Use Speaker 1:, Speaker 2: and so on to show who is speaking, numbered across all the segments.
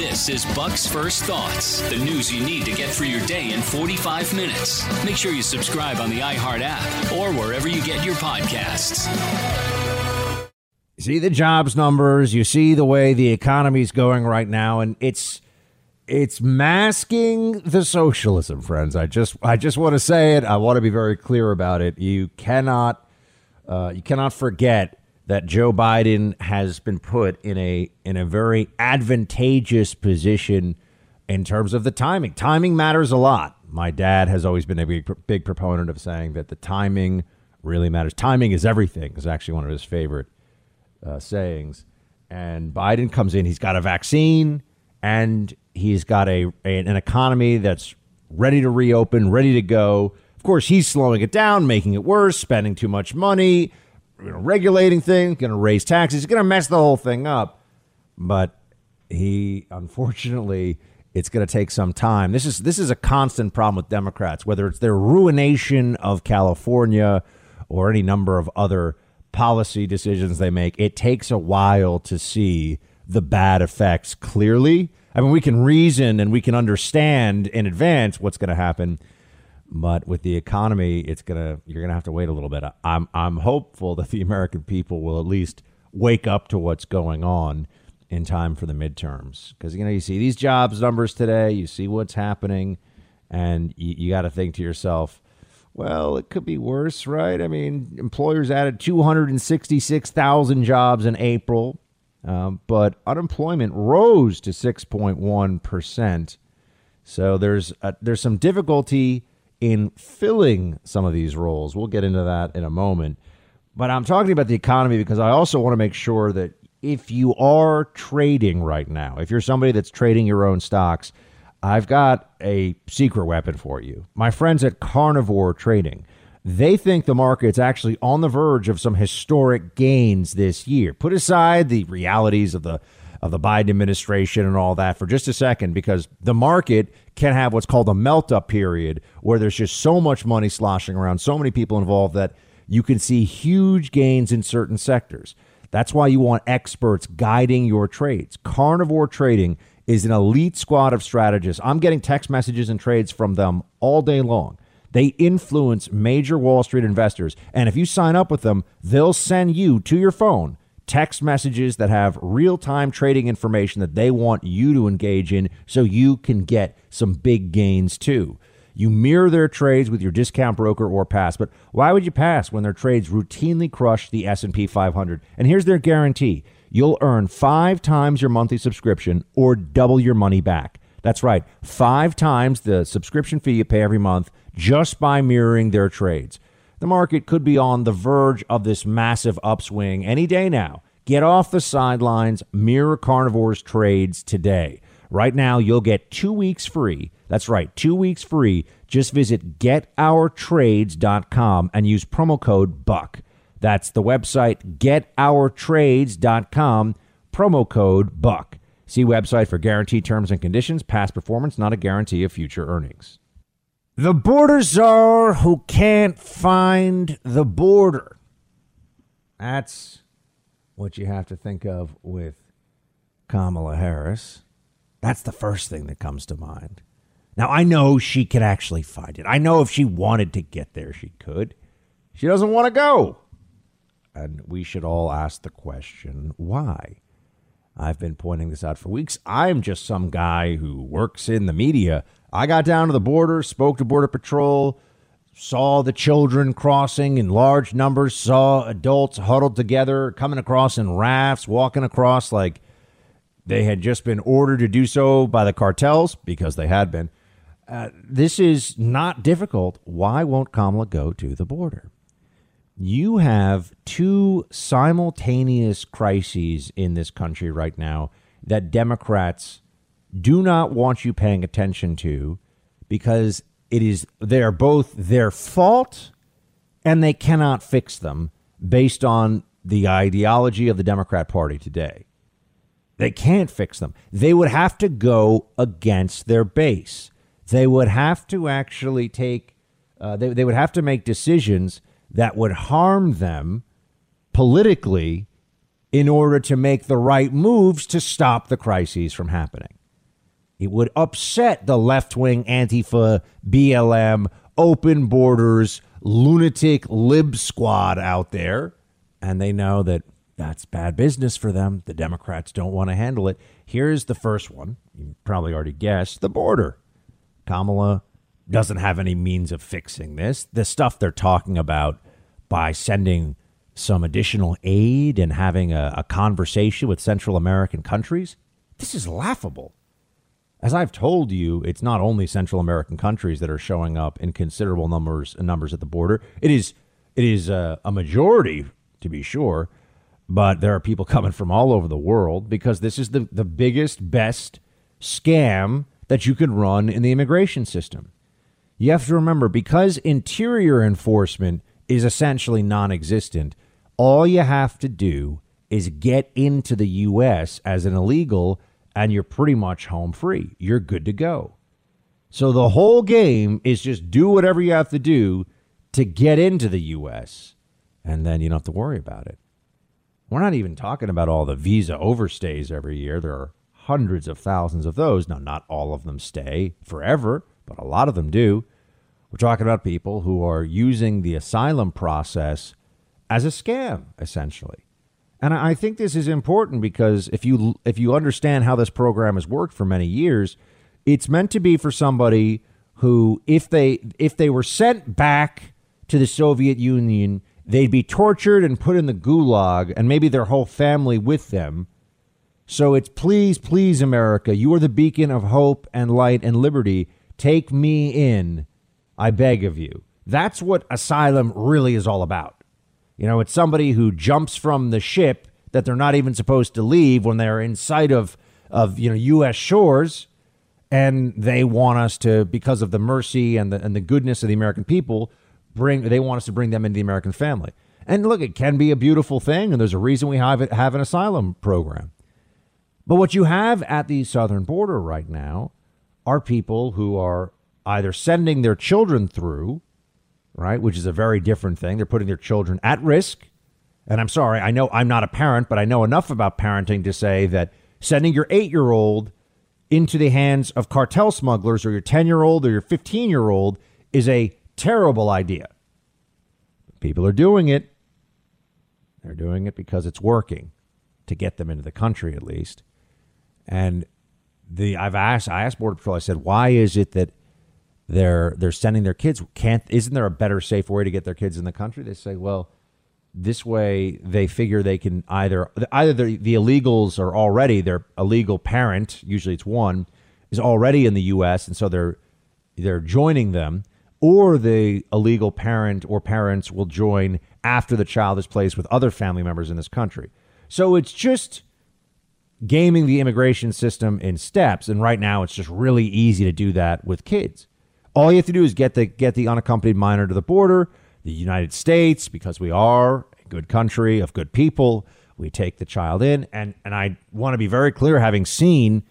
Speaker 1: This is Buck's First Thoughts, the news you need to get through your day in 45 minutes. Make sure you subscribe on the iHeart app or wherever you get your podcasts.
Speaker 2: See the jobs numbers, you see the way the economy's going right now, and it's it's masking the socialism, friends. I just I just want to say it. I want to be very clear about it. You cannot uh, you cannot forget that Joe Biden has been put in a in a very advantageous position in terms of the timing. Timing matters a lot. My dad has always been a big, big proponent of saying that the timing really matters. Timing is everything. Is actually one of his favorite uh, sayings. And Biden comes in. He's got a vaccine, and he's got a, a an economy that's ready to reopen, ready to go. Of course, he's slowing it down, making it worse, spending too much money you know, regulating things, going to raise taxes, going to mess the whole thing up. But he, unfortunately, it's going to take some time. This is this is a constant problem with Democrats, whether it's their ruination of California or any number of other policy decisions they make. It takes a while to see the bad effects clearly. I mean, we can reason and we can understand in advance what's going to happen but with the economy, it's gonna you're gonna have to wait a little bit. I'm I'm hopeful that the American people will at least wake up to what's going on in time for the midterms. Because you know you see these jobs numbers today, you see what's happening, and you, you got to think to yourself, well, it could be worse, right? I mean, employers added 266,000 jobs in April, um, but unemployment rose to 6.1 percent. So there's a, there's some difficulty in filling some of these roles. We'll get into that in a moment. But I'm talking about the economy because I also want to make sure that if you are trading right now, if you're somebody that's trading your own stocks, I've got a secret weapon for you. My friends at Carnivore Trading, they think the market's actually on the verge of some historic gains this year. Put aside the realities of the of the Biden administration and all that for just a second because the market can have what's called a melt up period where there's just so much money sloshing around, so many people involved that you can see huge gains in certain sectors. That's why you want experts guiding your trades. Carnivore Trading is an elite squad of strategists. I'm getting text messages and trades from them all day long. They influence major Wall Street investors. And if you sign up with them, they'll send you to your phone text messages that have real time trading information that they want you to engage in so you can get some big gains too. You mirror their trades with your discount broker or pass, but why would you pass when their trades routinely crush the S&P 500? And here's their guarantee. You'll earn 5 times your monthly subscription or double your money back. That's right, 5 times the subscription fee you pay every month just by mirroring their trades. The market could be on the verge of this massive upswing any day now. Get off the sidelines, mirror carnivores trades today. Right now, you'll get two weeks free. That's right, two weeks free. Just visit getourtrades.com and use promo code BUCK. That's the website getourtrades.com, promo code BUCK. See website for guaranteed terms and conditions. Past performance not a guarantee of future earnings. The border czar who can't find the border. That's what you have to think of with Kamala Harris. That's the first thing that comes to mind. Now, I know she could actually find it. I know if she wanted to get there, she could. She doesn't want to go. And we should all ask the question why? I've been pointing this out for weeks. I'm just some guy who works in the media. I got down to the border, spoke to Border Patrol, saw the children crossing in large numbers, saw adults huddled together, coming across in rafts, walking across like they had just been ordered to do so by the cartels because they had been. Uh, this is not difficult. Why won't Kamala go to the border? You have two simultaneous crises in this country right now that Democrats do not want you paying attention to because it is they are both their fault and they cannot fix them based on the ideology of the Democrat Party today. They can't fix them. They would have to go against their base. They would have to actually take, uh, they, they would have to make decisions that would harm them politically in order to make the right moves to stop the crises from happening. It would upset the left wing Antifa, BLM, open borders, lunatic lib squad out there. And they know that that's bad business for them. The Democrats don't want to handle it. Here's the first one. You probably already guessed the border. Kamala doesn't have any means of fixing this. The stuff they're talking about by sending some additional aid and having a, a conversation with Central American countries, this is laughable. As I've told you, it's not only Central American countries that are showing up in considerable numbers numbers at the border. It is it is a, a majority, to be sure, but there are people coming from all over the world because this is the, the biggest, best scam that you can run in the immigration system. You have to remember because interior enforcement is essentially non existent, all you have to do is get into the U.S. as an illegal and you're pretty much home free. You're good to go. So the whole game is just do whatever you have to do to get into the U.S., and then you don't have to worry about it. We're not even talking about all the visa overstays every year. There are hundreds of thousands of those. Now, not all of them stay forever, but a lot of them do. We're talking about people who are using the asylum process as a scam, essentially. And I think this is important because if you if you understand how this program has worked for many years, it's meant to be for somebody who if they if they were sent back to the Soviet Union, they'd be tortured and put in the gulag and maybe their whole family with them. So it's please, please America, you are the beacon of hope and light and liberty. Take me in, I beg of you. That's what asylum really is all about. You know, it's somebody who jumps from the ship that they're not even supposed to leave when they're in sight of of you know U.S. shores, and they want us to because of the mercy and the and the goodness of the American people bring they want us to bring them into the American family. And look, it can be a beautiful thing, and there's a reason we have it, have an asylum program. But what you have at the southern border right now are people who are either sending their children through right? Which is a very different thing. They're putting their children at risk. And I'm sorry, I know I'm not a parent, but I know enough about parenting to say that sending your eight year old into the hands of cartel smugglers or your 10 year old or your 15 year old is a terrible idea. People are doing it. They're doing it because it's working to get them into the country at least. And the I've asked I asked Border Patrol, I said, why is it that they're they're sending their kids. Can't isn't there a better, safe way to get their kids in the country? They say, well, this way they figure they can either either the, the illegals are already their illegal parent, usually it's one, is already in the U.S. and so they're they're joining them, or the illegal parent or parents will join after the child is placed with other family members in this country. So it's just gaming the immigration system in steps, and right now it's just really easy to do that with kids. All you have to do is get the get the unaccompanied minor to the border. The United States, because we are a good country of good people, we take the child in. And and I want to be very clear, having seen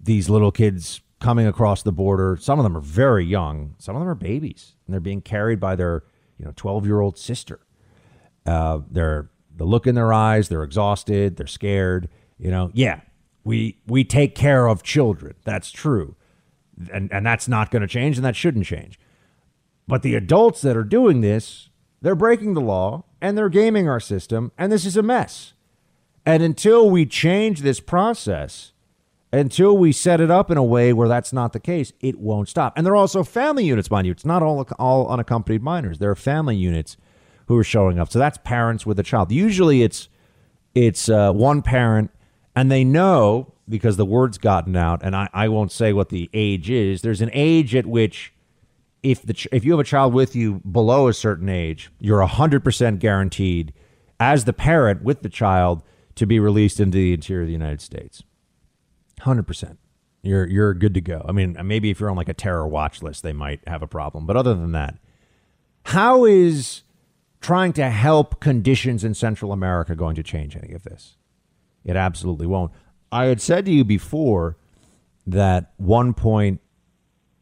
Speaker 2: these little kids coming across the border, some of them are very young, some of them are babies, and they're being carried by their you know 12 year old sister. Uh, they're the look in their eyes, they're exhausted, they're scared. You know, yeah, we we take care of children. That's true and, and that's not going to change and that shouldn't change. But the adults that are doing this, they're breaking the law and they're gaming our system, and this is a mess. And until we change this process, until we set it up in a way where that's not the case, it won't stop. And there are also family units, mind you. It's not all all unaccompanied minors. There are family units who are showing up. So that's parents with a child. Usually, it's it's uh, one parent, and they know because the word's gotten out, and I, I won't say what the age is. There's an age at which, if the if you have a child with you below a certain age, you're hundred percent guaranteed, as the parent with the child, to be released into the interior of the United States. Hundred percent. You're you're good to go. I mean, maybe if you're on like a terror watch list, they might have a problem. But other than that, how is trying to help conditions in Central America going to change any of this? It absolutely won't. I had said to you before that one point,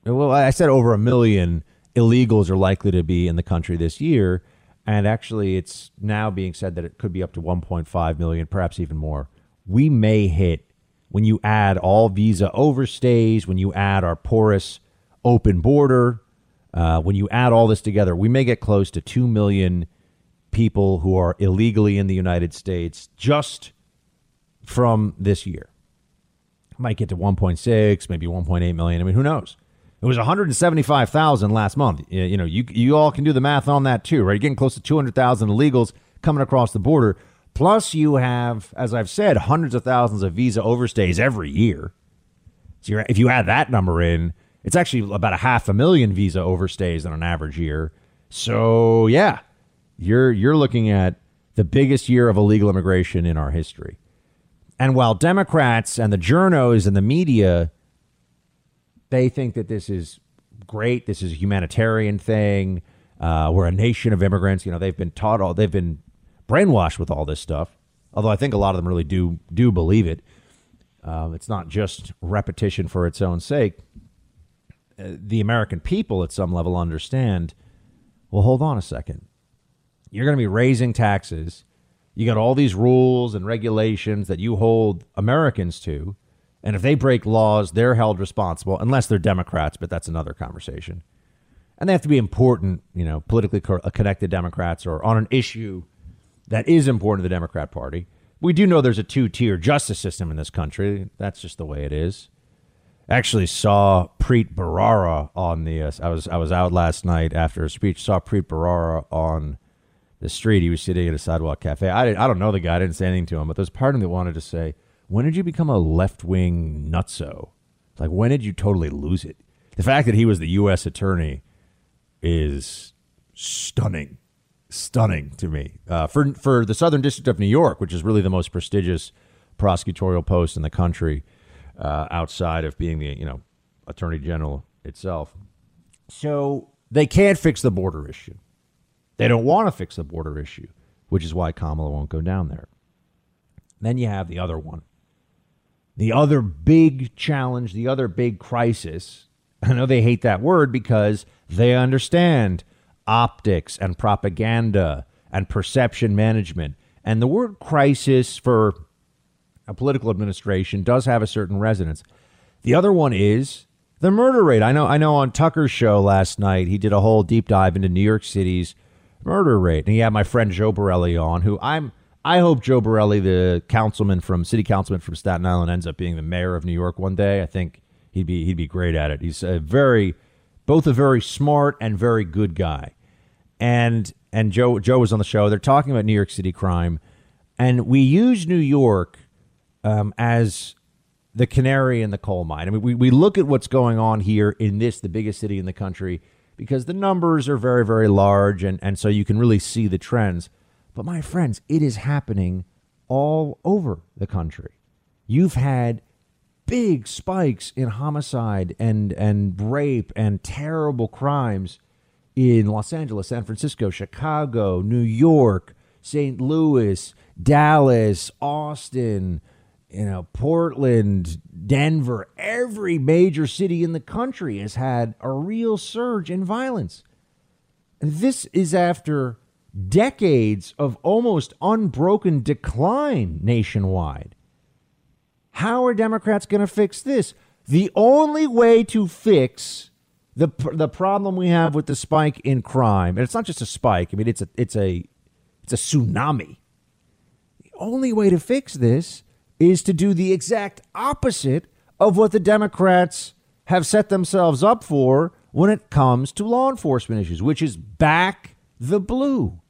Speaker 2: well, I said over a million illegals are likely to be in the country this year. And actually, it's now being said that it could be up to 1.5 million, perhaps even more. We may hit when you add all visa overstays, when you add our porous open border, uh, when you add all this together, we may get close to 2 million people who are illegally in the United States just from this year. Might get to 1.6, maybe 1.8 million. I mean, who knows? It was 175,000 last month. You know, you you all can do the math on that too, right? You're getting close to 200,000 illegals coming across the border. Plus, you have, as I've said, hundreds of thousands of visa overstays every year. So if you add that number in, it's actually about a half a million visa overstays in an average year. So yeah, you're you're looking at the biggest year of illegal immigration in our history. And while Democrats and the journos and the media, they think that this is great, this is a humanitarian thing. Uh, we're a nation of immigrants. You know, they've been taught all, they've been brainwashed with all this stuff. Although I think a lot of them really do do believe it. Uh, it's not just repetition for its own sake. Uh, the American people, at some level, understand. Well, hold on a second. You're going to be raising taxes you got all these rules and regulations that you hold Americans to. And if they break laws, they're held responsible, unless they're Democrats, but that's another conversation. And they have to be important, you know, politically uh, connected Democrats or on an issue that is important to the Democrat Party. We do know there's a two tier justice system in this country. That's just the way it is. Actually, saw Preet Bharara on the. Uh, I was I was out last night after a speech. Saw Preet Bharara on the street. He was sitting at a sidewalk cafe. I, I don't know the guy. I didn't say anything to him, but there's part of me that wanted to say, when did you become a left wing nutso? Like, when did you totally lose it? The fact that he was the U.S. attorney is stunning, stunning to me. Uh, for for the Southern District of New York, which is really the most prestigious prosecutorial post in the country, uh, outside of being the you know attorney general itself. So they can't fix the border issue. They don't want to fix the border issue, which is why Kamala won't go down there. Then you have the other one. The other big challenge, the other big crisis. I know they hate that word because they understand optics and propaganda and perception management. And the word crisis for a political administration does have a certain resonance. The other one is the murder rate. I know I know on Tucker's show last night, he did a whole deep dive into New York City's murder rate. And he had my friend Joe Borelli on, who I'm. I hope Joe Borelli, the councilman from city councilman from Staten Island, ends up being the mayor of New York one day. I think he'd be he'd be great at it. He's a very, both a very smart and very good guy. And and Joe Joe was on the show. They're talking about New York City crime, and we use New York um, as the canary in the coal mine. I mean, we, we look at what's going on here in this, the biggest city in the country, because the numbers are very, very large, and, and so you can really see the trends. But my friends, it is happening all over the country. You've had big spikes in homicide and, and rape and terrible crimes in Los Angeles, San Francisco, Chicago, New York, St. Louis, Dallas, Austin, you know, Portland, Denver, every major city in the country has had a real surge in violence. And this is after decades of almost unbroken decline nationwide. How are Democrats going to fix this? The only way to fix the the problem we have with the spike in crime, and it's not just a spike. I mean, it's a it's a it's a tsunami. The only way to fix this is to do the exact opposite of what the Democrats have set themselves up for when it comes to law enforcement issues, which is back the blue.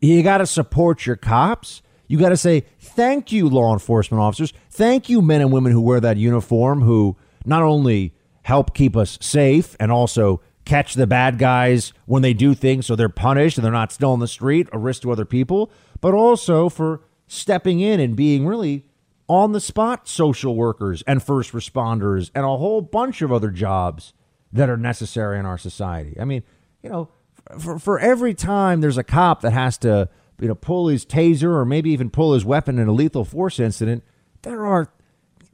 Speaker 2: You got to support your cops. You got to say, thank you, law enforcement officers. Thank you, men and women who wear that uniform, who not only help keep us safe and also catch the bad guys when they do things so they're punished and they're not still on the street, a risk to other people, but also for stepping in and being really on the spot social workers and first responders and a whole bunch of other jobs that are necessary in our society. I mean, you know, for, for every time there's a cop that has to, you know, pull his taser or maybe even pull his weapon in a lethal force incident, there are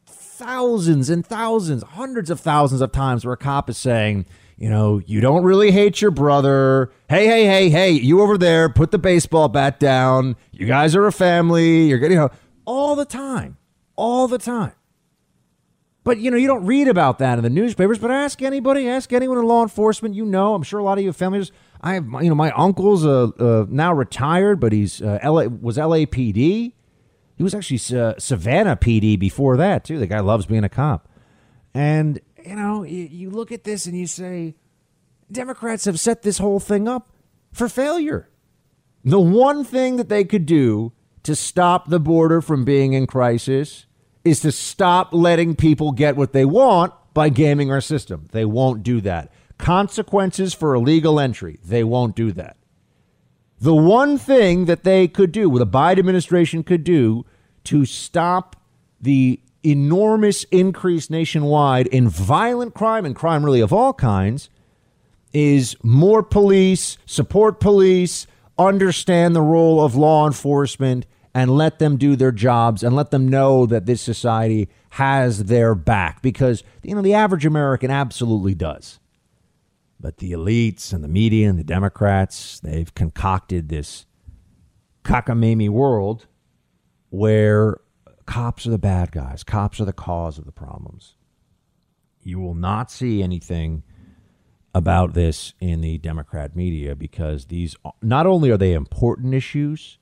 Speaker 2: thousands and thousands, hundreds of thousands of times where a cop is saying, you know, you don't really hate your brother. Hey, hey, hey, hey, you over there, put the baseball bat down. You guys are a family. You're getting, you know, all the time, all the time. But you know, you don't read about that in the newspapers. But ask anybody, ask anyone in law enforcement. You know, I'm sure a lot of you have families. I have, you know, my uncle's uh, uh, now retired, but he's uh, LA was LAPD. He was actually uh, Savannah PD before that too. The guy loves being a cop, and you know, you, you look at this and you say, Democrats have set this whole thing up for failure. The one thing that they could do to stop the border from being in crisis is to stop letting people get what they want by gaming our system. They won't do that. Consequences for illegal entry. They won't do that. The one thing that they could do, what the Biden administration could do to stop the enormous increase nationwide in violent crime and crime really of all kinds is more police, support police, understand the role of law enforcement and let them do their jobs and let them know that this society has their back because you know the average American absolutely does. But the elites and the media and the Democrats, they've concocted this cockamamie world where cops are the bad guys. Cops are the cause of the problems. You will not see anything about this in the Democrat media because these not only are they important issues,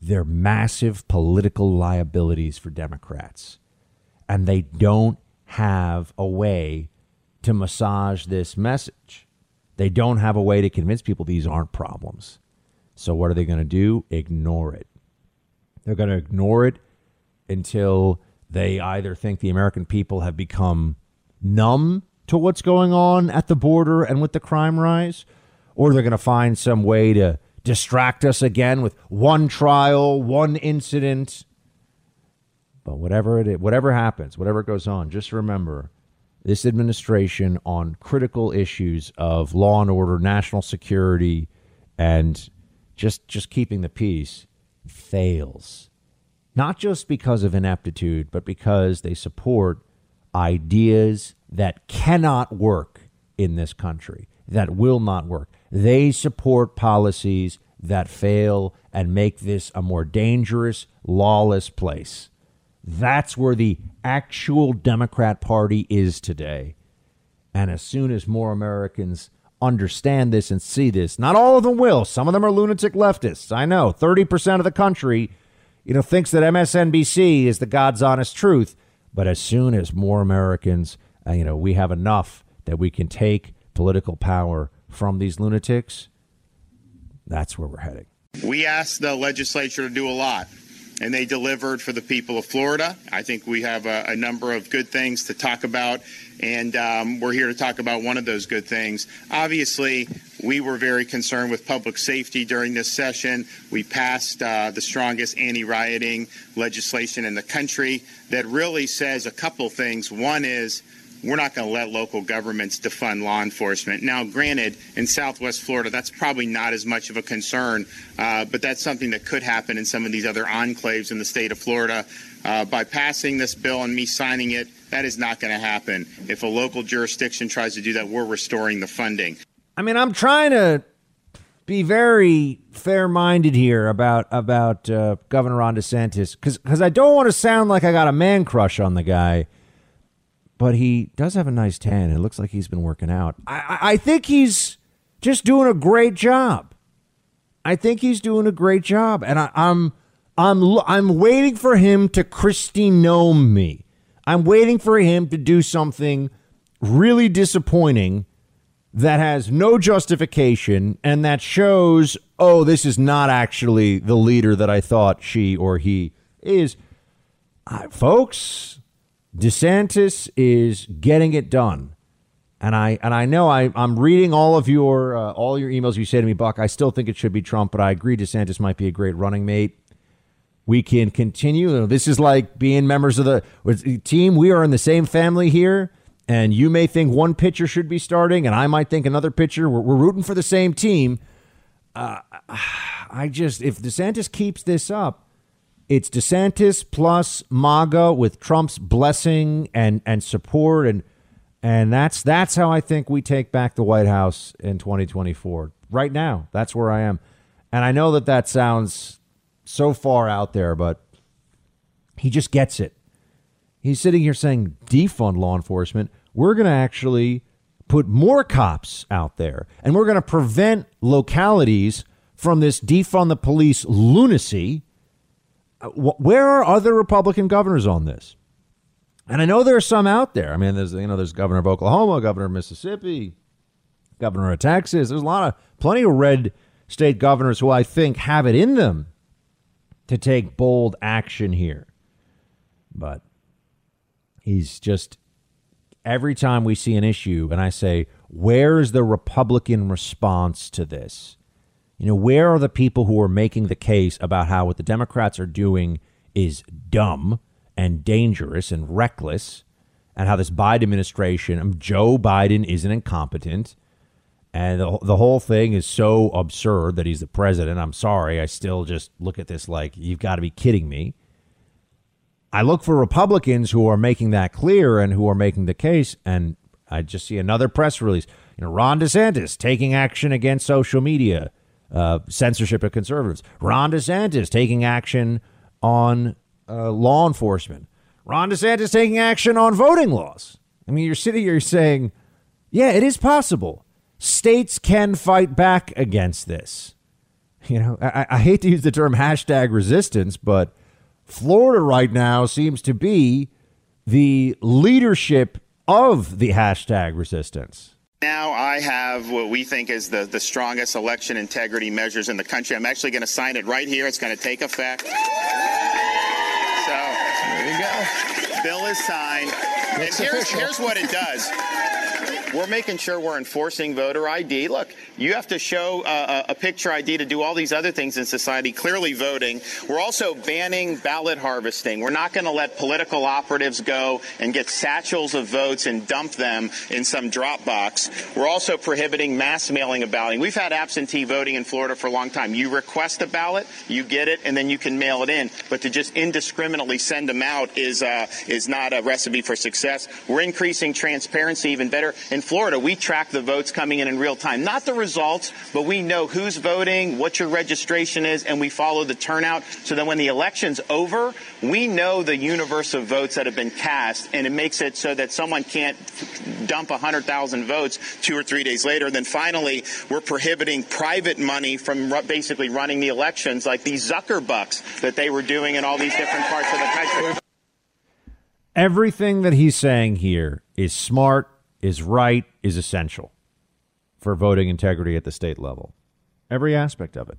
Speaker 2: they're massive political liabilities for Democrats. And they don't have a way to massage this message. They don't have a way to convince people these aren't problems. So, what are they going to do? Ignore it. They're going to ignore it until they either think the American people have become numb to what's going on at the border and with the crime rise, or they're going to find some way to distract us again with one trial, one incident. But whatever it is, whatever happens, whatever goes on, just remember this administration on critical issues of law and order, national security, and just just keeping the peace fails. Not just because of ineptitude, but because they support ideas that cannot work in this country, that will not work. They support policies that fail and make this a more dangerous, lawless place. That's where the actual Democrat Party is today. And as soon as more Americans understand this and see this, not all of them will. Some of them are lunatic leftists. I know 30% of the country, you know, thinks that MSNBC is the God's honest truth. But as soon as more Americans, uh, you know, we have enough that we can take political power from these lunatics, that's where we're heading.
Speaker 3: We asked the legislature to do a lot, and they delivered for the people of Florida. I think we have a, a number of good things to talk about, and um, we're here to talk about one of those good things. Obviously, we were very concerned with public safety during this session. We passed uh, the strongest anti rioting legislation in the country that really says a couple things. One is we're not going to let local governments defund law enforcement. Now, granted, in Southwest Florida, that's probably not as much of a concern, uh, but that's something that could happen in some of these other enclaves in the state of Florida. Uh, by passing this bill and me signing it, that is not going to happen. If a local jurisdiction tries to do that, we're restoring the funding.
Speaker 2: I mean, I'm trying to be very fair-minded here about about uh, Governor Ron DeSantis because because I don't want to sound like I got a man crush on the guy but he does have a nice tan. It looks like he's been working out. I, I think he's just doing a great job. I think he's doing a great job, and I, am I'm, I'm I'm waiting for him to Noem me. I'm waiting for him to do something really disappointing that has no justification and that shows, oh, this is not actually the leader that I thought she or he is. Folks, DeSantis is getting it done. And I and I know I, I'm reading all of your uh, all your emails you say to me, Buck. I still think it should be Trump, but I agree DeSantis might be a great running mate. We can continue. This is like being members of the team. We are in the same family here, and you may think one pitcher should be starting, and I might think another pitcher. We're, we're rooting for the same team. Uh, I just if DeSantis keeps this up, it's DeSantis plus MAGA with Trump's blessing and and support and and that's that's how I think we take back the White House in 2024. Right now, that's where I am. And I know that that sounds so far out there, but he just gets it. He's sitting here saying defund law enforcement. We're going to actually put more cops out there and we're going to prevent localities from this defund the police lunacy. Uh, where are other Republican governors on this? And I know there are some out there. I mean, there's you know, there's governor of Oklahoma, governor of Mississippi, governor of Texas. There's a lot of plenty of red state governors who I think have it in them to take bold action here. But he's just every time we see an issue and I say, where's the Republican response to this? You know, where are the people who are making the case about how what the Democrats are doing is dumb and dangerous and reckless and how this Biden administration, um, Joe Biden isn't incompetent and the, the whole thing is so absurd that he's the president. I'm sorry. I still just look at this like, you've got to be kidding me. I look for Republicans who are making that clear and who are making the case. And I just see another press release. You know, Ron DeSantis taking action against social media, uh, censorship of conservatives. Ron DeSantis taking action on uh, law enforcement. Ron DeSantis taking action on voting laws. I mean, you're sitting here saying, yeah, it is possible states can fight back against this. You know, I, I hate to use the term hashtag resistance, but Florida right now seems to be the leadership of the hashtag resistance.
Speaker 3: Now I have what we think is the, the strongest election integrity measures in the country. I'm actually going to sign it right here. It's going to take effect. So there you go. Bill is signed. It's and here's, here's what it does. We're making sure we're enforcing voter ID. Look, you have to show uh, a picture ID to do all these other things in society, clearly voting. We're also banning ballot harvesting. We're not going to let political operatives go and get satchels of votes and dump them in some drop box. We're also prohibiting mass mailing of balloting. We've had absentee voting in Florida for a long time. You request a ballot, you get it, and then you can mail it in. But to just indiscriminately send them out is uh, is not a recipe for success. We're increasing transparency even better. In Florida, we track the votes coming in in real time. Not the results, but we know who's voting, what your registration is, and we follow the turnout so that when the election's over, we know the universe of votes that have been cast, and it makes it so that someone can't dump 100,000 votes two or three days later. And then finally, we're prohibiting private money from basically running the elections like these Zucker bucks that they were doing in all these different parts of the country.
Speaker 2: Everything that he's saying here is smart is right is essential for voting integrity at the state level. Every aspect of it.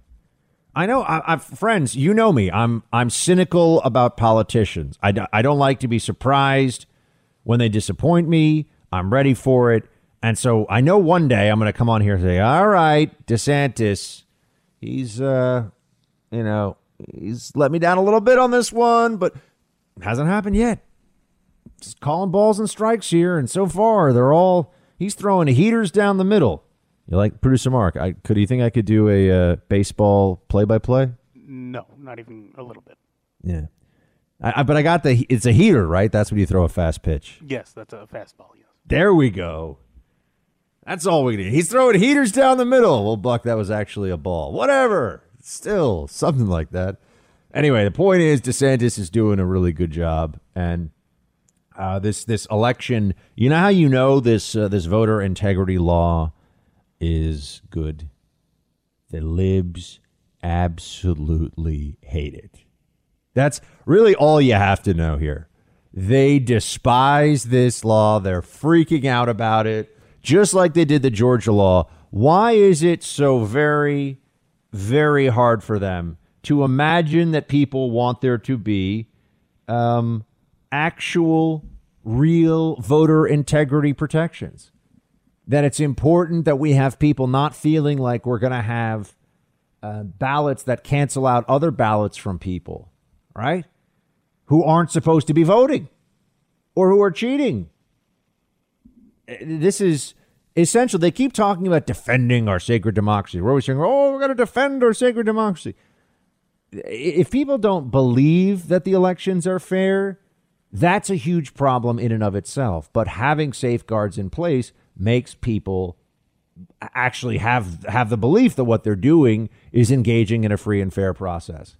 Speaker 2: I know, I, have friends. You know me. I'm I'm cynical about politicians. I, I don't like to be surprised when they disappoint me. I'm ready for it, and so I know one day I'm going to come on here and say, "All right, DeSantis, he's uh, you know, he's let me down a little bit on this one, but hasn't happened yet just calling balls and strikes here, and so far they're all he's throwing heaters down the middle. You like producer Mark? I could. You think I could do a uh, baseball play-by-play?
Speaker 4: No, not even a little bit.
Speaker 2: Yeah, I, I, but I got the. It's a heater, right? That's when you throw a fast pitch.
Speaker 4: Yes, that's a fastball. Yes.
Speaker 2: There we go. That's all we need. He's throwing heaters down the middle. Well, Buck, that was actually a ball. Whatever. Still something like that. Anyway, the point is DeSantis is doing a really good job, and uh, this this election. You know how you know this uh, this voter integrity law is good. The libs absolutely hate it. That's really all you have to know here. They despise this law. They're freaking out about it, just like they did the Georgia law. Why is it so very, very hard for them to imagine that people want there to be um, actual, real voter integrity protections. That it's important that we have people not feeling like we're going to have uh, ballots that cancel out other ballots from people, right? Who aren't supposed to be voting or who are cheating. Uh, this is essential. They keep talking about defending our sacred democracy. We're always saying, oh, we're going to defend our sacred democracy. If people don't believe that the elections are fair, that's a huge problem in and of itself. But having safeguards in place makes people actually have have the belief that what they're doing is engaging in a free and fair process.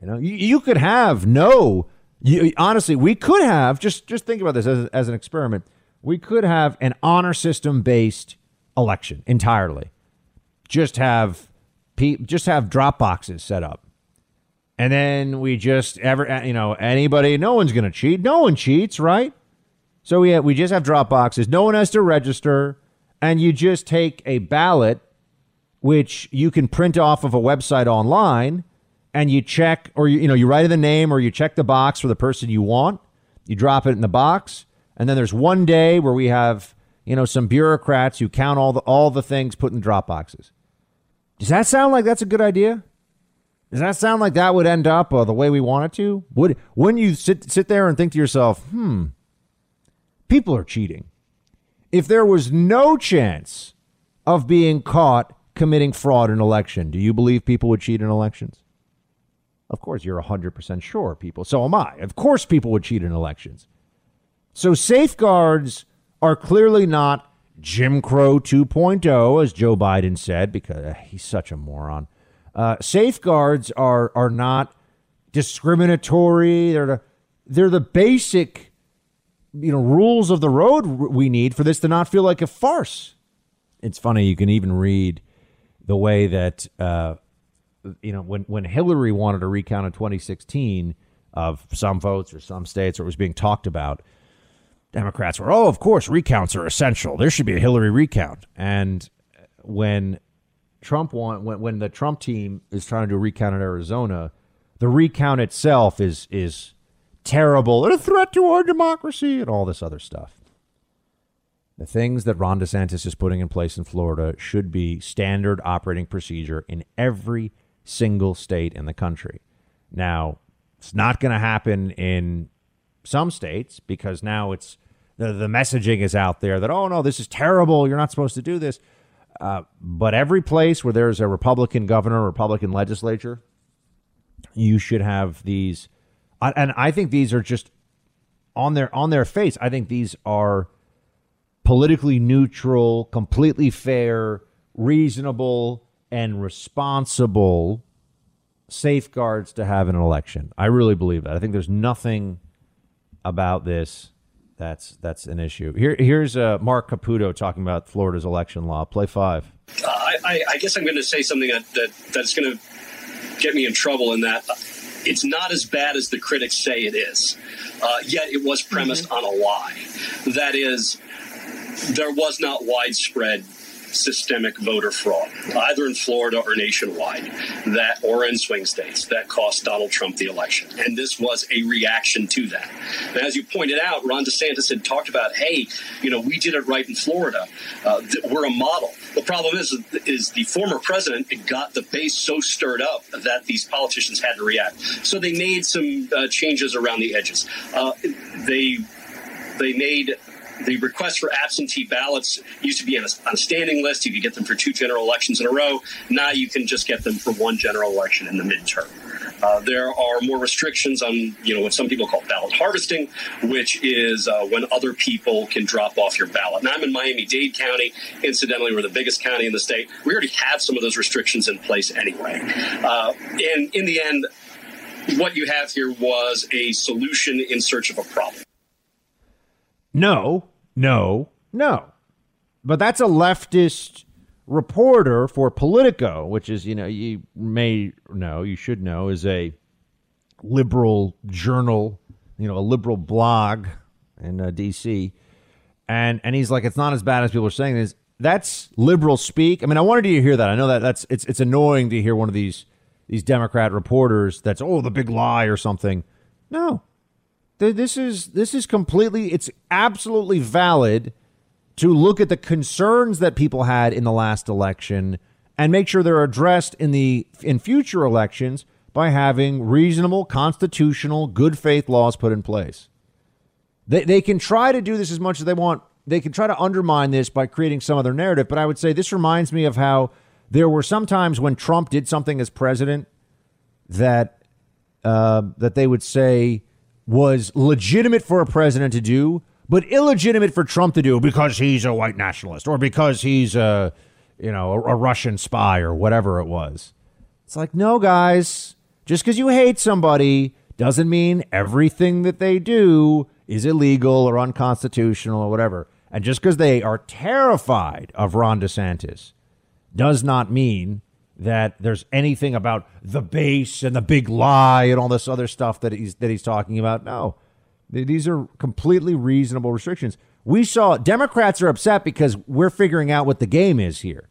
Speaker 2: You know, you, you could have no You, honestly, we could have just just think about this as, as an experiment. We could have an honor system based election entirely. Just have just have drop boxes set up, and then we just ever uh, you know anybody. No one's going to cheat. No one cheats, right? So we we just have drop boxes. No one has to register, and you just take a ballot, which you can print off of a website online and you check or you, you know you write in the name or you check the box for the person you want you drop it in the box and then there's one day where we have you know some bureaucrats who count all the all the things put in drop boxes does that sound like that's a good idea does that sound like that would end up uh, the way we want it to would when you sit sit there and think to yourself hmm people are cheating if there was no chance of being caught committing fraud in election do you believe people would cheat in elections of course, you're 100% sure people. So am I. Of course, people would cheat in elections. So safeguards are clearly not Jim Crow 2.0, as Joe Biden said, because uh, he's such a moron. Uh, safeguards are are not discriminatory. They're the, they're the basic, you know, rules of the road we need for this to not feel like a farce. It's funny. You can even read the way that uh, you know, when, when Hillary wanted a recount in 2016 of some votes or some states, or it was being talked about, Democrats were, oh, of course, recounts are essential. There should be a Hillary recount. And when Trump want when, when the Trump team is trying to do a recount in Arizona, the recount itself is is terrible and a threat to our democracy and all this other stuff. The things that Ron DeSantis is putting in place in Florida should be standard operating procedure in every single state in the country. Now, it's not going to happen in some states because now it's the, the messaging is out there that, oh, no, this is terrible. You're not supposed to do this. Uh, but every place where there's a Republican governor, Republican legislature, you should have these. And I think these are just on their on their face. I think these are politically neutral, completely fair, reasonable and responsible safeguards to have in an election. I really believe that. I think there's nothing about this that's that's an issue. Here, here's uh, Marc Caputo talking about Florida's election law. Play five.
Speaker 5: Uh, I, I, guess I'm going to say something that, that that's going to get me in trouble in that it's not as bad as the critics say it is. Uh, yet it was premised mm-hmm. on a lie. That is, there was not widespread systemic voter fraud, either in Florida or nationwide, that or in swing states that cost Donald Trump the election. And this was a reaction to that. And as you pointed out, Ron DeSantis had talked about, hey, you know, we did it right in Florida. Uh, we're a model. The problem is, is the former president got the base so stirred up that these politicians had to react. So they made some uh, changes around the edges. Uh, they they made the request for absentee ballots used to be on a, on a, standing list. You could get them for two general elections in a row. Now you can just get them for one general election in the midterm. Uh, there are more restrictions on, you know, what some people call ballot harvesting, which is uh, when other people can drop off your ballot. Now, I'm in Miami Dade County. Incidentally, we're the biggest county in the state. We already have some of those restrictions in place anyway. Uh, and in the end, what you have here was a solution in search of a problem.
Speaker 2: No, no, no. But that's a leftist reporter for Politico, which is, you know, you may know, you should know, is a liberal journal, you know, a liberal blog in uh, D.C. And and he's like, it's not as bad as people are saying. Is that's liberal speak? I mean, I wanted you to hear that. I know that that's it's it's annoying to hear one of these these Democrat reporters that's oh the big lie or something. No, this is this is completely it's absolutely valid to look at the concerns that people had in the last election and make sure they're addressed in the in future elections by having reasonable constitutional good faith laws put in place. They they can try to do this as much as they want. They can try to undermine this by creating some other narrative, but I would say this reminds me of how there were some times when Trump did something as president that uh, that they would say was legitimate for a president to do, but illegitimate for Trump to do because he's a white nationalist or because he's a you know a, a Russian spy or whatever it was. It's like no, guys, just because you hate somebody Doesn't mean everything that they do is illegal or unconstitutional or whatever. And just because they are terrified of Ron DeSantis does not mean that there's anything about the base and the big lie and all this other stuff that he's that he's talking about. No. These are completely reasonable restrictions. We saw Democrats are upset because we're figuring out what the game is here.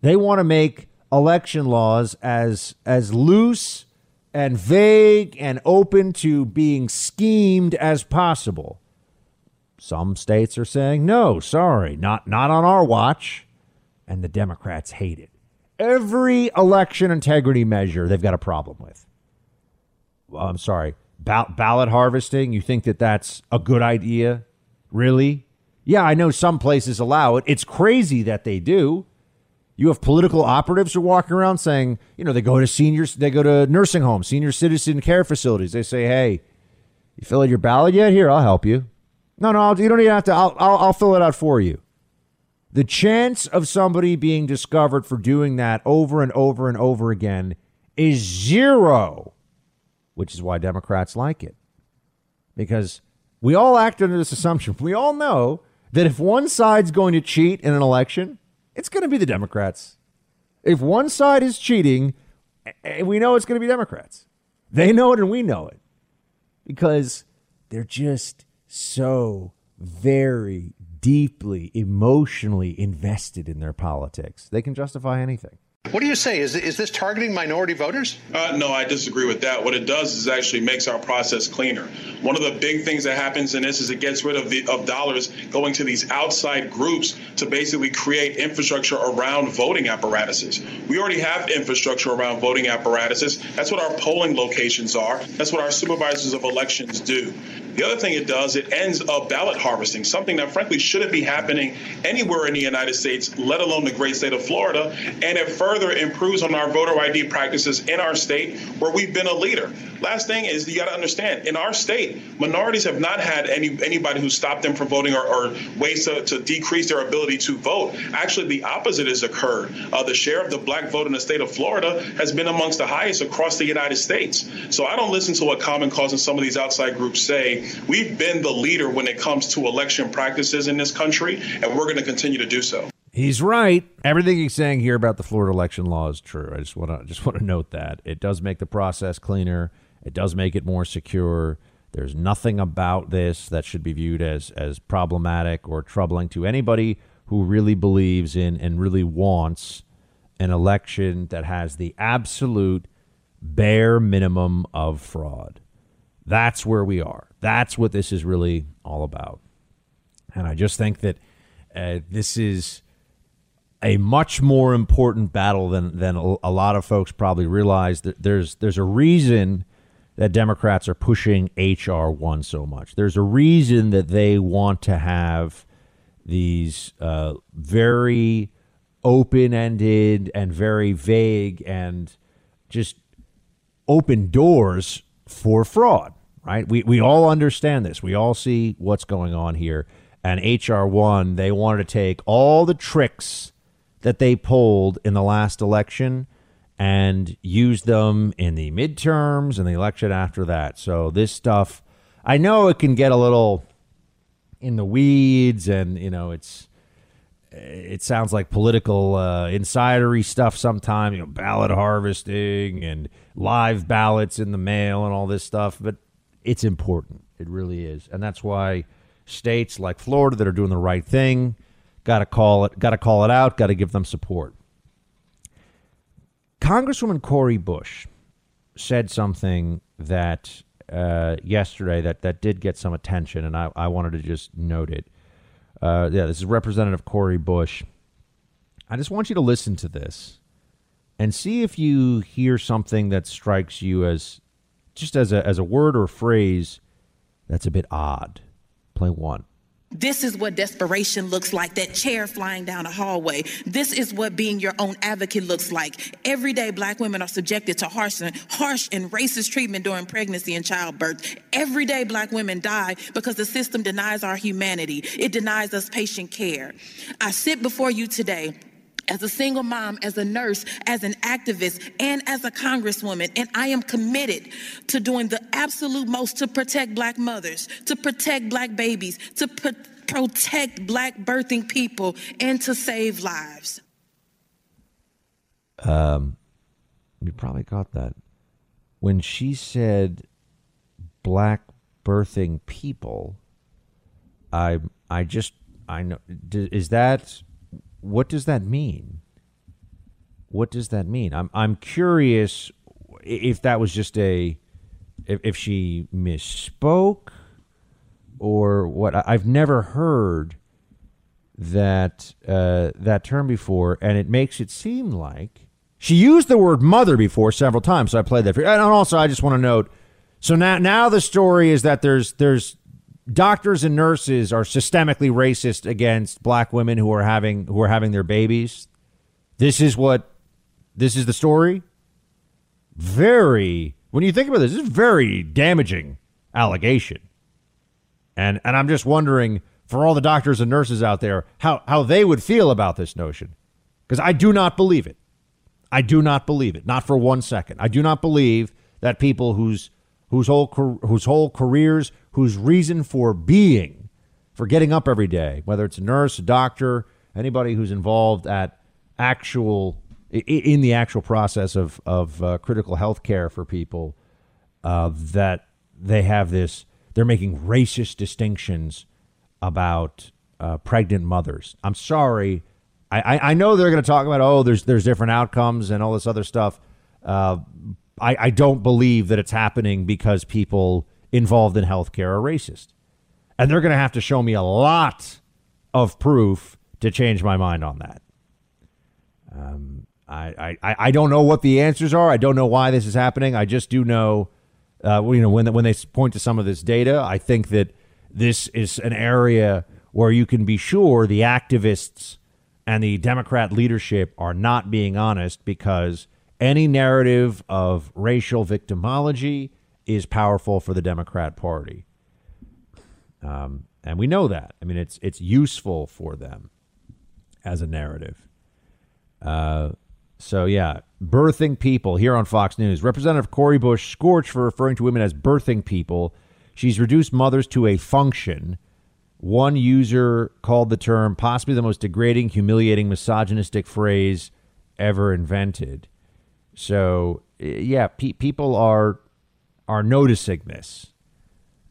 Speaker 2: They want to make election laws as as loose and vague and open to being schemed as possible. Some states are saying, "No, sorry, not not on our watch." And the Democrats hate it. Every election integrity measure they've got a problem with. Well, I'm sorry. ballot harvesting, you think that that's a good idea? Really? Yeah, I know some places allow it. It's crazy that they do. You have political operatives who are walking around saying, you know, they go to seniors, they go to nursing homes, senior citizen care facilities. They say, hey, you fill out your ballot yet? Here, I'll help you. No, no, you don't even have to. I'll, I'll, I'll fill it out for you. The chance of somebody being discovered for doing that over and over and over again is zero, which is why Democrats like it. Because we all act under this assumption. We all know that if one side's going to cheat in an election, it's going to be the Democrats. If one side is cheating, eh, we know it's going to be Democrats. They know it and we know it because they're just so very deeply emotionally invested in their politics. They can justify anything.
Speaker 6: What do you say? Is, is this targeting minority voters?
Speaker 7: Uh, no, I disagree with that. What it does is actually makes our process cleaner. One of the big things that happens in this is it gets rid of the of dollars going to these outside groups to basically create infrastructure around voting apparatuses. We already have infrastructure around voting apparatuses. That's what our polling locations are. That's what our supervisors of elections do. The other thing it does, it ends up ballot harvesting, something that frankly shouldn't be happening anywhere in the United States, let alone the great state of Florida. And it further improves on our voter ID practices in our state where we've been a leader. Last thing is you got to understand in our state, minorities have not had any anybody who stopped them from voting or, or ways to, to, decrease their ability to vote. Actually, the opposite has occurred. Uh, the share of the black vote in the state of Florida has been amongst the highest across the United States. So I don't listen to what Common Cause and some of these outside groups say. We've been the leader when it comes to election practices in this country, and we're going to continue to do so.
Speaker 2: He's right. Everything he's saying here about the Florida election law is true. I just want to just want to note that it does make the process cleaner. It does make it more secure. There's nothing about this that should be viewed as as problematic or troubling to anybody who really believes in and really wants an election that has the absolute bare minimum of fraud. That's where we are. That's what this is really all about. And I just think that uh, this is a much more important battle than than a lot of folks probably realize. That there's there's a reason that Democrats are pushing HR one so much. There's a reason that they want to have these uh, very open ended and very vague and just open doors for fraud right? We, we all understand this. We all see what's going on here. And HR1, they wanted to take all the tricks that they pulled in the last election and use them in the midterms and the election after that. So this stuff, I know it can get a little in the weeds and, you know, it's it sounds like political uh, insidery stuff sometimes, you know, ballot harvesting and live ballots in the mail and all this stuff. But it's important. It really is, and that's why states like Florida that are doing the right thing got to call it, got to call it out, got to give them support. Congresswoman Cori Bush said something that uh, yesterday that that did get some attention, and I, I wanted to just note it. Uh, yeah, this is Representative Cori Bush. I just want you to listen to this and see if you hear something that strikes you as just as a as a word or a phrase that's a bit odd. Play one.
Speaker 8: This is what desperation looks like, that chair flying down a hallway. This is what being your own advocate looks like. Every day, black women are subjected to harsh and, harsh and racist treatment during pregnancy and childbirth. Every day, black women die because the system denies our humanity, it denies us patient care. I sit before you today as a single mom, as a nurse, as an activist, and as a congresswoman. And I am committed to doing the absolute most to protect black mothers, to protect black babies, to pro- protect black birthing people, and to save lives.
Speaker 2: Um, you probably got that. When she said black birthing people, I I just I know is that what does that mean? What does that mean? I'm I'm curious if that was just a if, if she misspoke or what. I've never heard that uh, that term before, and it makes it seem like she used the word mother before several times. So I played that for. You. And also, I just want to note. So now, now the story is that there's there's doctors and nurses are systemically racist against black women who are having who are having their babies. This is what this is the story. Very when you think about this, this is very damaging allegation. And and I'm just wondering for all the doctors and nurses out there how how they would feel about this notion. Because I do not believe it. I do not believe it. Not for one second. I do not believe that people whose whose whole whose whole careers, whose reason for being, for getting up every day, whether it's a nurse, a doctor, anybody who's involved at actual in the actual process of of uh, critical health care for people, uh, that they have this, they're making racist distinctions about uh, pregnant mothers. I'm sorry. I, I, know they're going to talk about oh there's there's different outcomes and all this other stuff, uh, I, I don't believe that it's happening because people involved in healthcare are racist. And they're going to have to show me a lot of proof to change my mind on that. Um, I, I, I don't know what the answers are. I don't know why this is happening. I just do know, uh, you know, when when they point to some of this data, I think that this is an area where you can be sure the activists and the Democrat leadership are not being honest because any narrative of racial victimology is powerful for the Democrat Party. Um, and we know that. I mean, it's it's useful for them as a narrative. Uh, so yeah, birthing people here on Fox News. Representative Cori Bush scorched for referring to women as birthing people. She's reduced mothers to a function. One user called the term possibly the most degrading, humiliating, misogynistic phrase ever invented. So yeah, pe- people are are noticing this,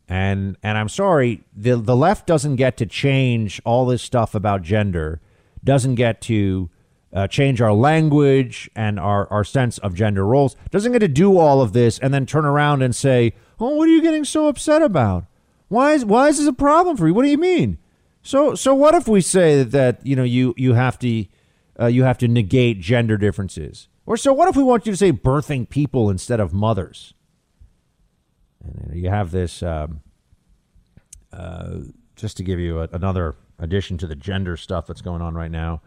Speaker 2: and and I'm sorry, the the left doesn't get to change all this stuff about gender, doesn't get to uh, change our language and our our sense of gender roles, doesn't get to do all of this and then turn around and say, oh, what are you getting so upset about? Why is why is this a problem for you? What do you mean? So so what if we say that, that you know you you have to uh, you have to negate gender differences? Or so what if we want you to say birthing people instead of mothers? And you have this, um, uh, just to give you a, another addition to the gender stuff that's going on right now.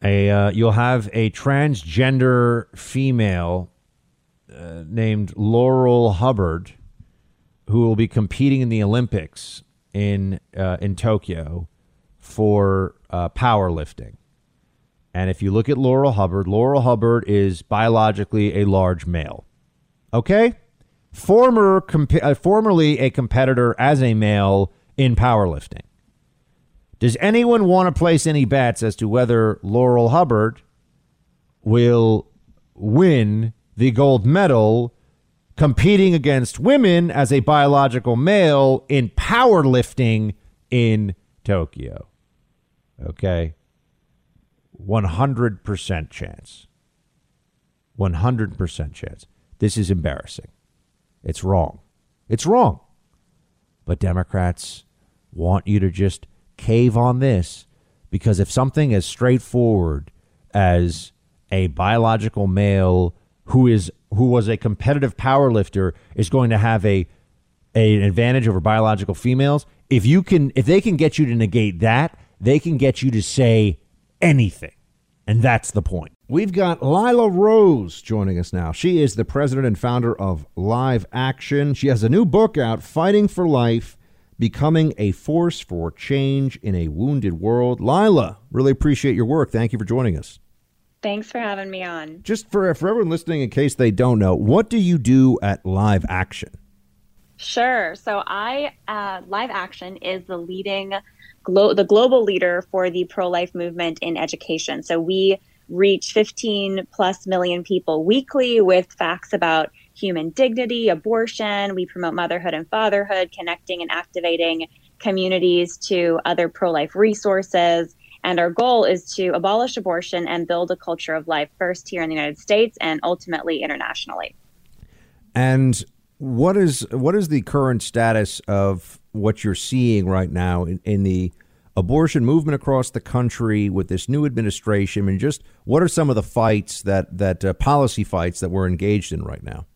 Speaker 2: A uh, you'll have a transgender female uh, named Laurel Hubbard who will be competing in the Olympics in uh, in Tokyo for uh, powerlifting. And if you look at Laurel Hubbard, Laurel Hubbard is biologically a large male. Okay? Former comp- uh, formerly a competitor as a male in powerlifting. Does anyone want to place any bets as to whether Laurel Hubbard will win the gold medal competing against women as a biological male in powerlifting in Tokyo? Okay. 100% chance. 100% chance. This is embarrassing. It's wrong. It's wrong. But Democrats want you to just cave on this because if something as straightforward as a biological male who is who was a competitive power lifter is going to have a, a an advantage over biological females, if you can if they can get you to negate that, they can get you to say anything. And that's the point. We've got Lila Rose joining us now. She is the president and founder of Live Action. She has a new book out, Fighting for Life becoming a force for change in a wounded world. Lila, really appreciate your work. Thank you for joining us.
Speaker 9: Thanks for having me on.
Speaker 2: Just for, for everyone listening, in case they don't know, what do you do at Live Action?
Speaker 9: Sure. So I uh, Live Action is the leading, glo- the global leader for the pro-life movement in education. So we reach 15 plus million people weekly with facts about human dignity, abortion. We promote motherhood and fatherhood, connecting and activating communities to other pro-life resources. And our goal is to abolish abortion and build a culture of life first here in the United States and ultimately internationally.
Speaker 2: And what is what is the current status of what you're seeing right now in, in the abortion movement across the country with this new administration, and just what are some of the fights that that uh, policy fights that we're engaged in right now?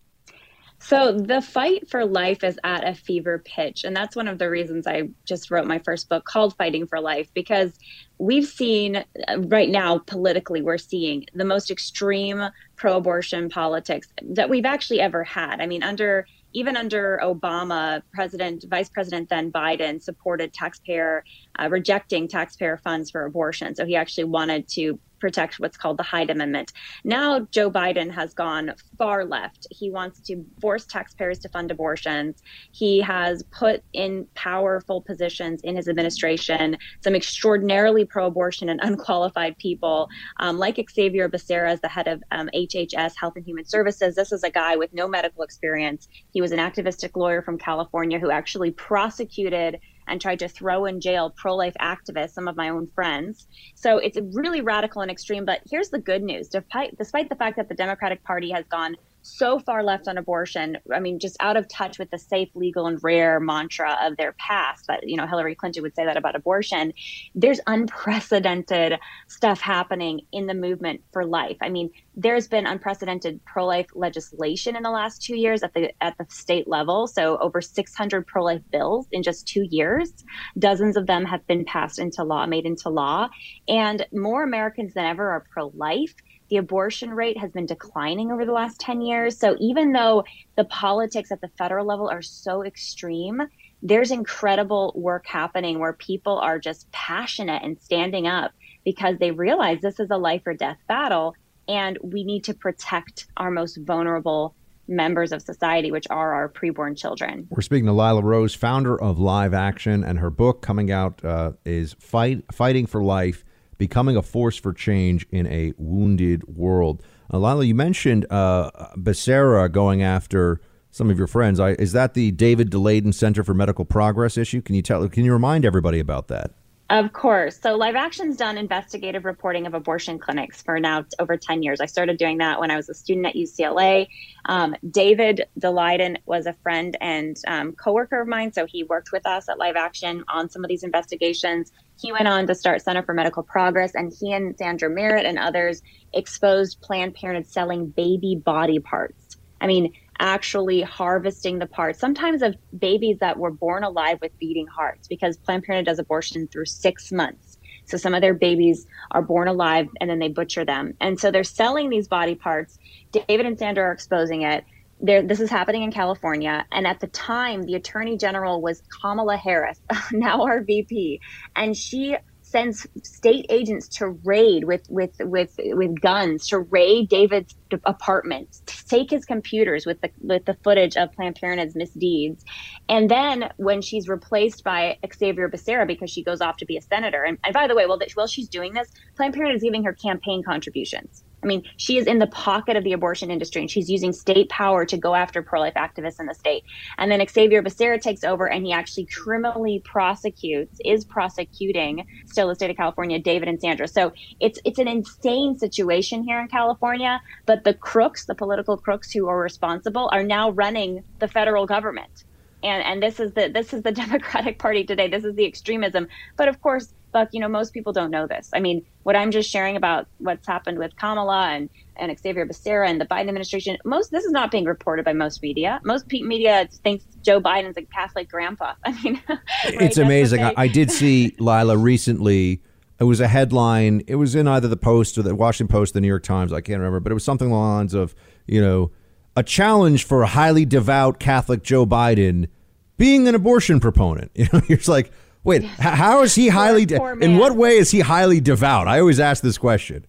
Speaker 9: So the fight for life is at a fever pitch. And that's one of the reasons I just wrote my first book called Fighting for Life, because we've seen uh, right now politically, we're seeing the most extreme pro abortion politics that we've actually ever had. I mean, under even under Obama, President, Vice President then Biden supported taxpayer, uh, rejecting taxpayer funds for abortion. So he actually wanted to protect what's called the Hyde Amendment. Now, Joe Biden has gone far left. He wants to force taxpayers to fund abortions. He has put in powerful positions in his administration some extraordinarily pro abortion and unqualified people, um, like Xavier Becerra as the head of um, HHS, Health and Human Services. This is a guy with no medical experience. He was an activistic lawyer from California who actually prosecuted and tried to throw in jail pro life activists, some of my own friends. So it's really radical and extreme. But here's the good news despite, despite the fact that the Democratic Party has gone so far left on abortion. I mean, just out of touch with the safe, legal, and rare mantra of their past. That you know, Hillary Clinton would say that about abortion. There's unprecedented stuff happening in the movement for life. I mean, there's been unprecedented pro-life legislation in the last two years at the at the state level. So over 600 pro-life bills in just two years. Dozens of them have been passed into law, made into law, and more Americans than ever are pro-life the abortion rate has been declining over the last 10 years. So even though the politics at the federal level are so extreme, there's incredible work happening where people are just passionate and standing up because they realize this is a life or death battle and we need to protect our most vulnerable members of society, which are our preborn children.
Speaker 2: We're speaking to Lila Rose, founder of Live Action, and her book coming out uh, is Fight Fighting for Life becoming a force for change in a wounded world. Uh, Lila, you mentioned uh, Becerra going after some of your friends. I, is that the David Daleiden Center for Medical Progress issue? Can you tell? Can you remind everybody about that?
Speaker 9: Of course. So Live Action's done investigative reporting of abortion clinics for now over 10 years. I started doing that when I was a student at UCLA. Um, David Daleiden was a friend and um, coworker of mine, so he worked with us at Live Action on some of these investigations. He went on to start Center for Medical Progress, and he and Sandra Merritt and others exposed Planned Parenthood selling baby body parts. I mean, actually harvesting the parts, sometimes of babies that were born alive with beating hearts, because Planned Parenthood does abortion through six months. So some of their babies are born alive and then they butcher them. And so they're selling these body parts. David and Sandra are exposing it. There, this is happening in California. And at the time, the attorney general was Kamala Harris, now our VP. And she sends state agents to raid with with with with guns to raid David's apartment, to take his computers with the with the footage of Planned Parenthood's misdeeds, and then when she's replaced by Xavier Becerra because she goes off to be a senator, and, and by the way, while while she's doing this, Planned Parenthood is giving her campaign contributions. I mean, she is in the pocket of the abortion industry and she's using state power to go after pro life activists in the state. And then Xavier Becerra takes over and he actually criminally prosecutes, is prosecuting still the state of California, David and Sandra. So it's it's an insane situation here in California. But the crooks, the political crooks who are responsible, are now running the federal government. And and this is the this is the Democratic Party today. This is the extremism. But of course, You know, most people don't know this. I mean, what I'm just sharing about what's happened with Kamala and, and Xavier Becerra and the Biden administration, most this is not being reported by most media. Most media thinks Joe Biden's a Catholic grandpa. I mean, right?
Speaker 2: it's amazing. I, I did see Lila recently. It was a headline. It was in either the Post or the Washington Post, the New York Times. I can't remember, but it was something along the lines of, you know, a challenge for a highly devout Catholic Joe Biden being an abortion proponent. You know, you're just like, wait, h- how is he highly?
Speaker 9: poor
Speaker 2: in what way is he highly devout? I always ask this question.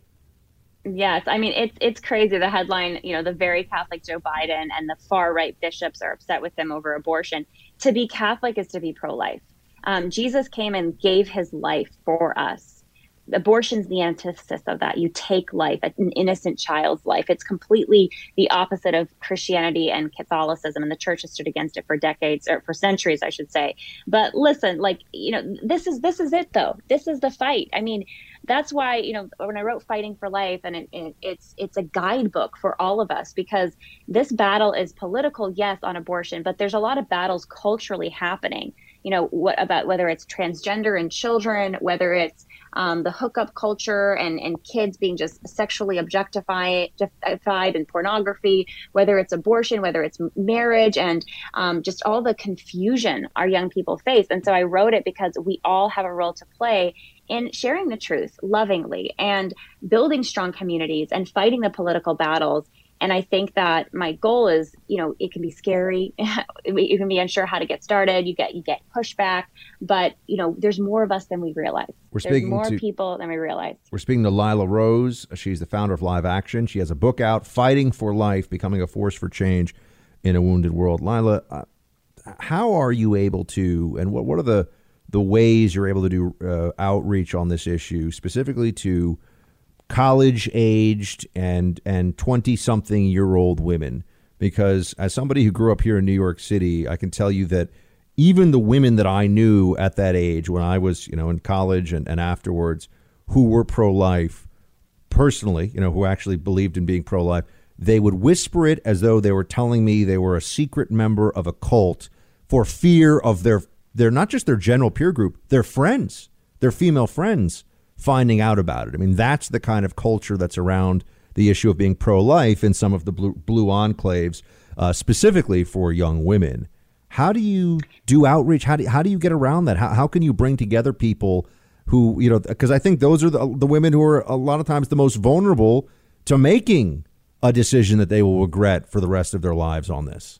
Speaker 9: Yes, I mean it's it's crazy. The headline, you know, the very Catholic Joe Biden and the far right bishops are upset with him over abortion. To be Catholic is to be pro-life. Um, Jesus came and gave his life for us. Abortion's the antithesis of that. You take life, an innocent child's life. It's completely the opposite of Christianity and Catholicism, and the church has stood against it for decades or for centuries, I should say. But listen, like you know, this is this is it though. This is the fight. I mean, that's why you know when I wrote Fighting for Life, and it, it, it's it's a guidebook for all of us because this battle is political, yes, on abortion, but there's a lot of battles culturally happening. You know, what about whether it's transgender and children, whether it's um, the hookup culture and, and kids being just sexually objectified in pornography, whether it's abortion, whether it's marriage, and um, just all the confusion our young people face. And so I wrote it because we all have a role to play in sharing the truth lovingly and building strong communities and fighting the political battles. And I think that my goal is, you know, it can be scary. you can be unsure how to get started. You get you get pushback, but you know, there's more of us than we realize.
Speaker 2: We're
Speaker 9: there's
Speaker 2: speaking
Speaker 9: more
Speaker 2: to-
Speaker 9: people than we realize.
Speaker 2: We're speaking to Lila Rose. She's the founder of Live Action. She has a book out, Fighting for Life, Becoming a Force for Change in a Wounded World. Lila, uh, how are you able to, and what, what are the, the ways you're able to do uh, outreach on this issue, specifically to college aged and, and 20 something year old women? Because as somebody who grew up here in New York City, I can tell you that even the women that I knew at that age when I was, you know, in college and, and afterwards who were pro life, personally, you know, who actually believed in being pro life, they would whisper it as though they were telling me they were a secret member of a cult for fear of their their not just their general peer group, their friends, their female friends finding out about it. I mean, that's the kind of culture that's around the issue of being pro life in some of the blue, blue enclaves, uh, specifically for young women. How do you do outreach? How do, how do you get around that? How, how can you bring together people who, you know, because I think those are the, the women who are a lot of times the most vulnerable to making a decision that they will regret for the rest of their lives on this.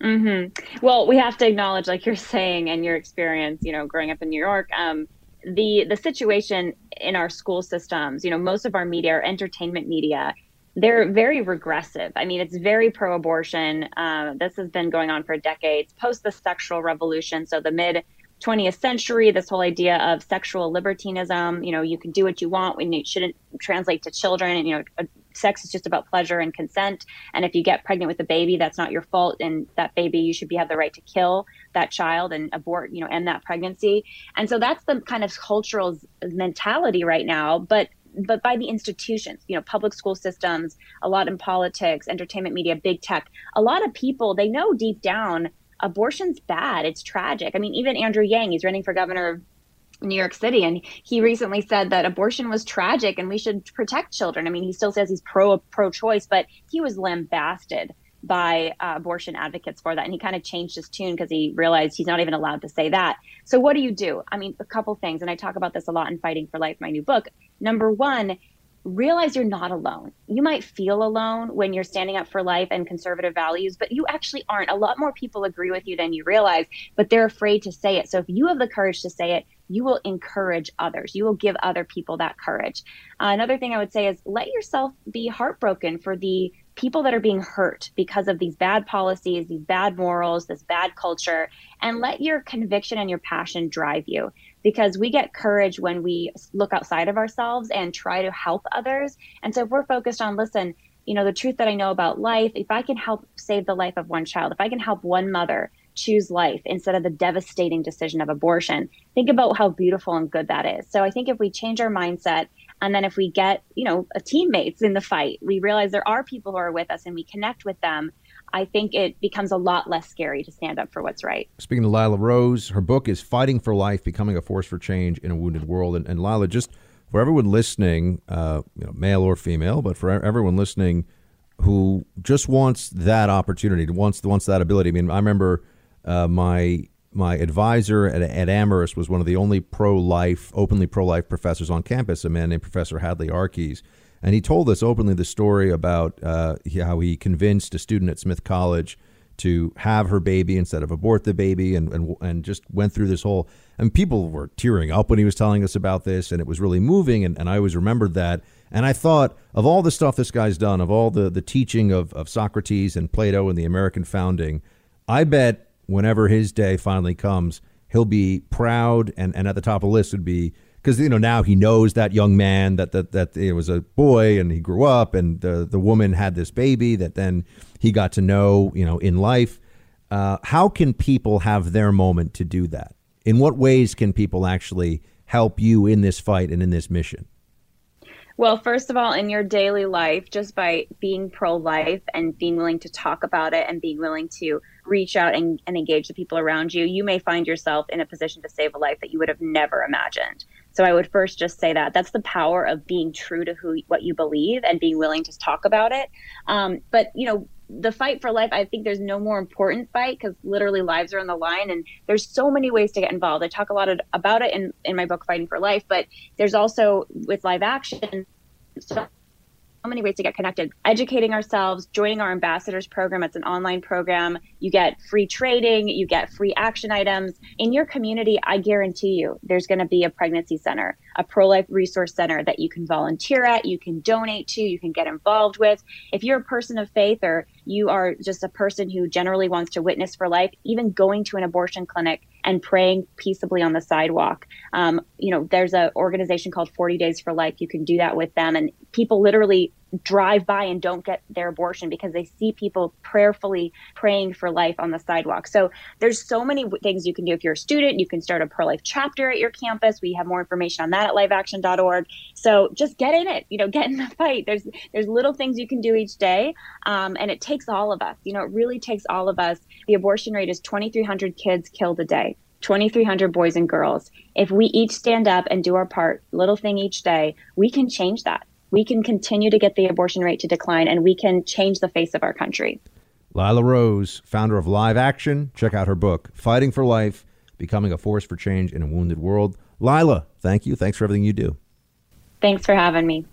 Speaker 9: hmm Well, we have to acknowledge, like you're saying, and your experience, you know, growing up in New York, um, the the situation in our school systems. You know, most of our media, our entertainment media, they're very regressive. I mean, it's very pro-abortion. Uh, this has been going on for decades. Post the sexual revolution, so the mid 20th century, this whole idea of sexual libertinism. You know, you can do what you want when it shouldn't translate to children. And, you know, sex is just about pleasure and consent. And if you get pregnant with a baby, that's not your fault. And that baby, you should be have the right to kill that child and abort, you know, end that pregnancy. And so that's the kind of cultural mentality right now. But but by the institutions, you know, public school systems, a lot in politics, entertainment media, big tech, a lot of people, they know deep down abortion's bad. It's tragic. I mean, even Andrew Yang, he's running for governor of New York City, and he recently said that abortion was tragic and we should protect children. I mean, he still says he's pro pro choice, but he was lambasted by uh, abortion advocates for that, and he kind of changed his tune because he realized he's not even allowed to say that. So, what do you do? I mean, a couple things, and I talk about this a lot in Fighting for Life, my new book. Number one, realize you're not alone. You might feel alone when you're standing up for life and conservative values, but you actually aren't. A lot more people agree with you than you realize, but they're afraid to say it. So if you have the courage to say it, you will encourage others. You will give other people that courage. Uh, another thing I would say is let yourself be heartbroken for the people that are being hurt because of these bad policies, these bad morals, this bad culture, and let your conviction and your passion drive you because we get courage when we look outside of ourselves and try to help others. And so if we're focused on, listen, you know, the truth that I know about life, if I can help save the life of one child, if I can help one mother choose life instead of the devastating decision of abortion, think about how beautiful and good that is. So I think if we change our mindset and then if we get, you know, teammates in the fight, we realize there are people who are with us and we connect with them. I think it becomes a lot less scary to stand up for what's right.
Speaker 2: Speaking to Lila Rose, her book is Fighting for Life, Becoming a Force for Change in a Wounded World. And, and Lila, just for everyone listening, uh, you know, male or female, but for everyone listening who just wants that opportunity, wants wants that ability. I mean, I remember uh, my my advisor at, at Amherst was one of the only pro life, openly pro life professors on campus, a man named Professor Hadley Arkes. And he told us openly the story about uh, how he convinced a student at Smith College to have her baby instead of abort the baby and, and and just went through this whole and people were tearing up when he was telling us about this and it was really moving and, and I always remembered that and I thought of all the stuff this guy's done of all the the teaching of, of Socrates and Plato and the American founding I bet whenever his day finally comes he'll be proud and, and at the top of the list would be because you know now he knows that young man that that that it was a boy and he grew up and the the woman had this baby that then he got to know, you know, in life. Uh, how can people have their moment to do that? In what ways can people actually help you in this fight and in this mission?
Speaker 9: Well, first of all, in your daily life, just by being pro life and being willing to talk about it and being willing to reach out and, and, engage the people around you, you may find yourself in a position to save a life that you would have never imagined. So I would first just say that that's the power of being true to who what you believe and being willing to talk about it. Um, but you know, the fight for life, I think there's no more important fight because literally lives are on the line, and there's so many ways to get involved. I talk a lot of, about it in in my book, Fighting for Life, but there's also with live action. So many ways to get connected. Educating ourselves, joining our ambassadors program. It's an online program. You get free trading, you get free action items. In your community, I guarantee you there's going to be a pregnancy center, a pro life resource center that you can volunteer at, you can donate to, you can get involved with. If you're a person of faith or you are just a person who generally wants to witness for life, even going to an abortion clinic and praying peaceably on the sidewalk. Um, you know, there's an organization called 40 Days for Life. You can do that with them. And people literally drive by and don't get their abortion because they see people prayerfully praying for life on the sidewalk. So there's so many things you can do. If you're a student, you can start a pro life chapter at your campus. We have more information on that at liveaction.org. So just get in it, you know, get in the fight. There's there's little things you can do each day, um, and it takes all of us. You know, it really takes all of us. The abortion rate is 2,300 kids killed a day. 2,300 boys and girls. If we each stand up and do our part, little thing each day, we can change that we can continue to get the abortion rate to decline and we can change the face of our country.
Speaker 2: Lila Rose, founder of Live Action. Check out her book, Fighting for Life Becoming a Force for Change in a Wounded World. Lila, thank you. Thanks for everything you do.
Speaker 9: Thanks for having me.